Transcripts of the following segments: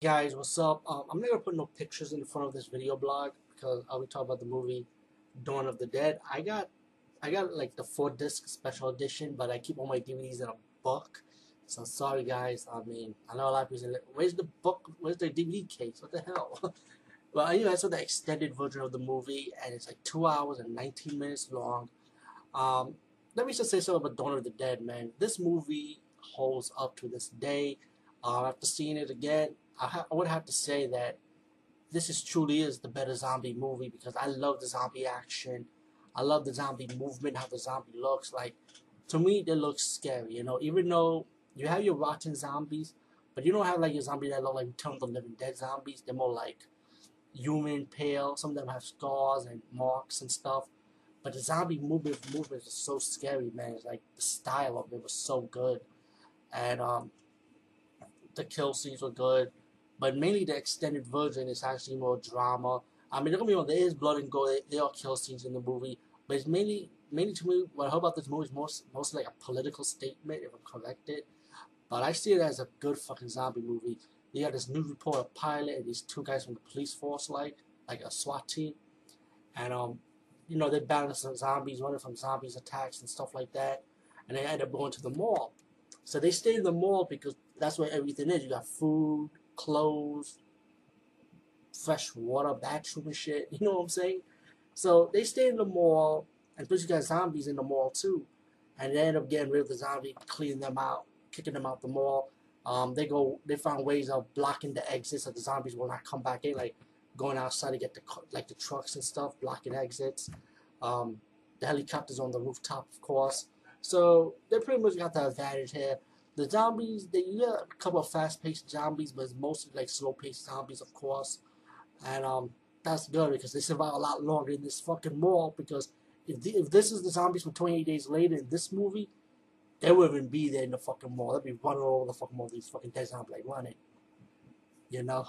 guys, what's up? Um, I'm not gonna put no pictures in front of this video blog because I'll be talking about the movie Dawn of the Dead. I got, I got like the four disc special edition, but I keep all my DVDs in a book. So sorry guys. I mean, I know a lot of people say, "Where's the book? Where's the DVD case? What the hell?" but anyway, saw the extended version of the movie, and it's like two hours and 19 minutes long. Um, let me just say something about Dawn of the Dead, man. This movie holds up to this day. Uh, after seeing it again, I, I would have to say that this is truly is the better zombie movie because I love the zombie action. I love the zombie movement, how the zombie looks. Like to me, they look scary. You know, even though you have your rotten zombies, but you don't have like your zombie that look like Return of the Living Dead zombies. They're more like human, pale. Some of them have scars and marks and stuff. But the zombie movement movement is so scary, man. It's like the style of it was so good, and um, the kill scenes were good. But mainly the extended version is actually more drama. I mean, don't me wrong, there is blood and gore. There are kill scenes in the movie, but it's mainly, mainly to me, what I hope about this movie is most, mostly like a political statement, if I'm corrected. But I see it as a good fucking zombie movie. You got this new reporter pilot and these two guys from the police force, like like a SWAT team, and um, you know, they're battling some zombies, running from zombies attacks and stuff like that, and they end up going to the mall. So they stay in the mall because that's where everything is. You got food, clothes, fresh water, bathroom and shit. You know what I'm saying? So they stay in the mall, and you got zombies in the mall too, and they end up getting rid of the zombie, cleaning them out, kicking them out the mall. Um, they go, they found ways of blocking the exits so the zombies will not come back in, like going outside to get the like the trucks and stuff, blocking exits. Um, the helicopters on the rooftop, of course. So they pretty much got the advantage here. The zombies, they got a couple of fast-paced zombies, but it's mostly like slow-paced zombies, of course. And um, that's good because they survive a lot longer in this fucking mall. Because if the, if this is the zombies from 28 days later in this movie, they wouldn't be there in the fucking mall. They'd be running all over the fucking mall. These fucking dead zombies like running, you know.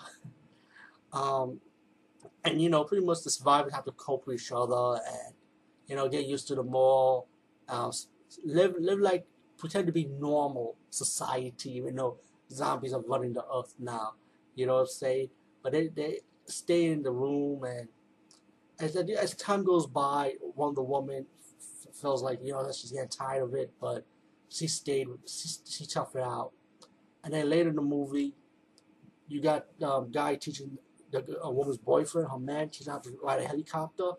um, and you know, pretty much the survivors have to cope with each other and you know get used to the mall. Uh, live live like pretend to be normal society, even though zombies are running the earth now. You know what I'm saying? But they, they stay in the room, and as, as time goes by, Wonder Woman feels like, you know, she's getting tired of it, but she stayed, she, she toughed it out. And then later in the movie, you got um, guy teaching the, a woman's boyfriend, her man, teaching how to ride a helicopter.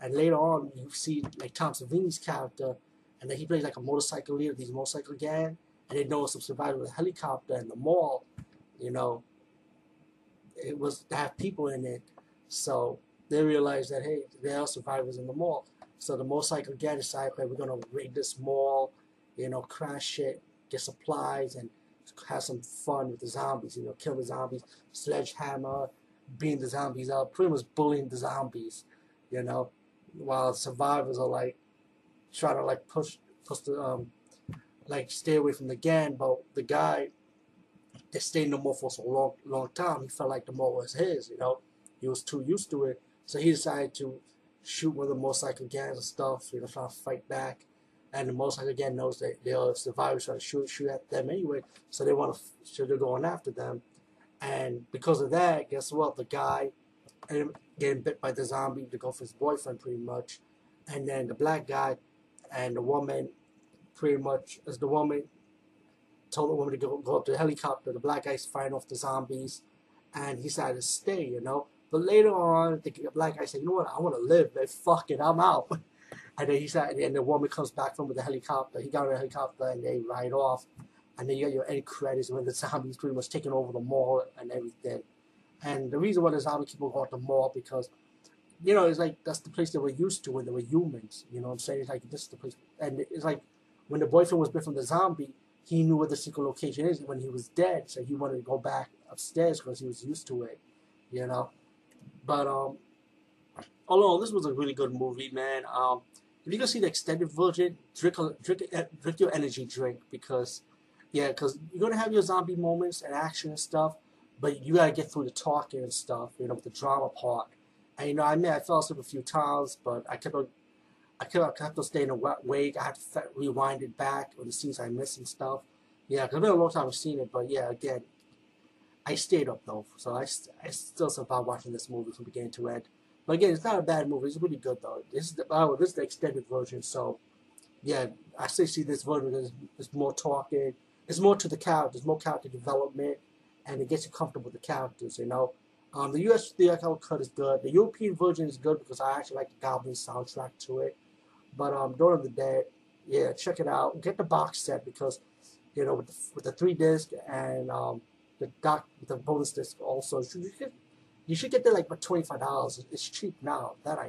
And later on, you see like Tom Savini's character and then he plays like a motorcycle leader, these motorcycle gang, and they know some survivors with a helicopter in the mall, you know, it was to have people in it, so they realized that hey, there are survivors in the mall. So the motorcycle gang decided that we're gonna raid this mall, you know, crash it, get supplies, and have some fun with the zombies. You know, kill the zombies, sledgehammer, beating the zombies up, pretty much bullying the zombies. You know, while survivors are like trying to like push push the um like stay away from the gang, but the guy that stayed in the mall for so long long time, he felt like the mall was his, you know. He was too used to it. So he decided to shoot one of the motorcycle gangs and stuff, you know, trying to fight back. And the motorcycle gang knows that they are survivors trying to shoot shoot at them anyway, so they want to so they're going after them. And because of that, guess what? The guy up getting bit by the zombie for his boyfriend pretty much. And then the black guy and the woman pretty much as the woman told the woman to go, go up to the helicopter the black guy's fighting off the zombies and he decided to stay you know? But later on the black guy said you know what? I want to live man. Fuck it. I'm out. And then he said and the woman comes back from with the helicopter he got on the helicopter and they ride off and then you got your end credits when the zombies pretty much taking over the mall and everything. And the reason why the zombie people go to the mall because you know, it's like that's the place they were used to when they were humans. You know what I'm saying? It's like this is the place, and it's like when the boyfriend was bit from the zombie, he knew where the secret location is when he was dead, so he wanted to go back upstairs because he was used to it. You know, but um, all in all, this was a really good movie, man. Um, if you can see the extended version, drink drink drink your energy drink because yeah, because you're gonna have your zombie moments and action and stuff, but you gotta get through the talking and stuff, you know, the drama part. And, you know, I admit I fell asleep a few times, but I kept I kept, I kept on staying awake. I had to rewind it back on the scenes I missed and stuff. Yeah, because it's been a long time I've seen it, but yeah, again, I stayed up though, so I, I still survived watching this movie from beginning to end. But again, it's not a bad movie. It's really good though. This is the, oh, this is the extended version, so yeah, I still see this version because it's more talking. It's more to the characters, more character development, and it gets you comfortable with the characters. You know, um, the U.S. theatrical cut is good. The European version is good because I actually like the Goblin soundtrack to it. But um, of the day, yeah, check it out. Get the box set because you know with the, with the three disc and um, the doc the bonus disc also. You should, you should get that like for twenty five dollars. It's cheap now. That I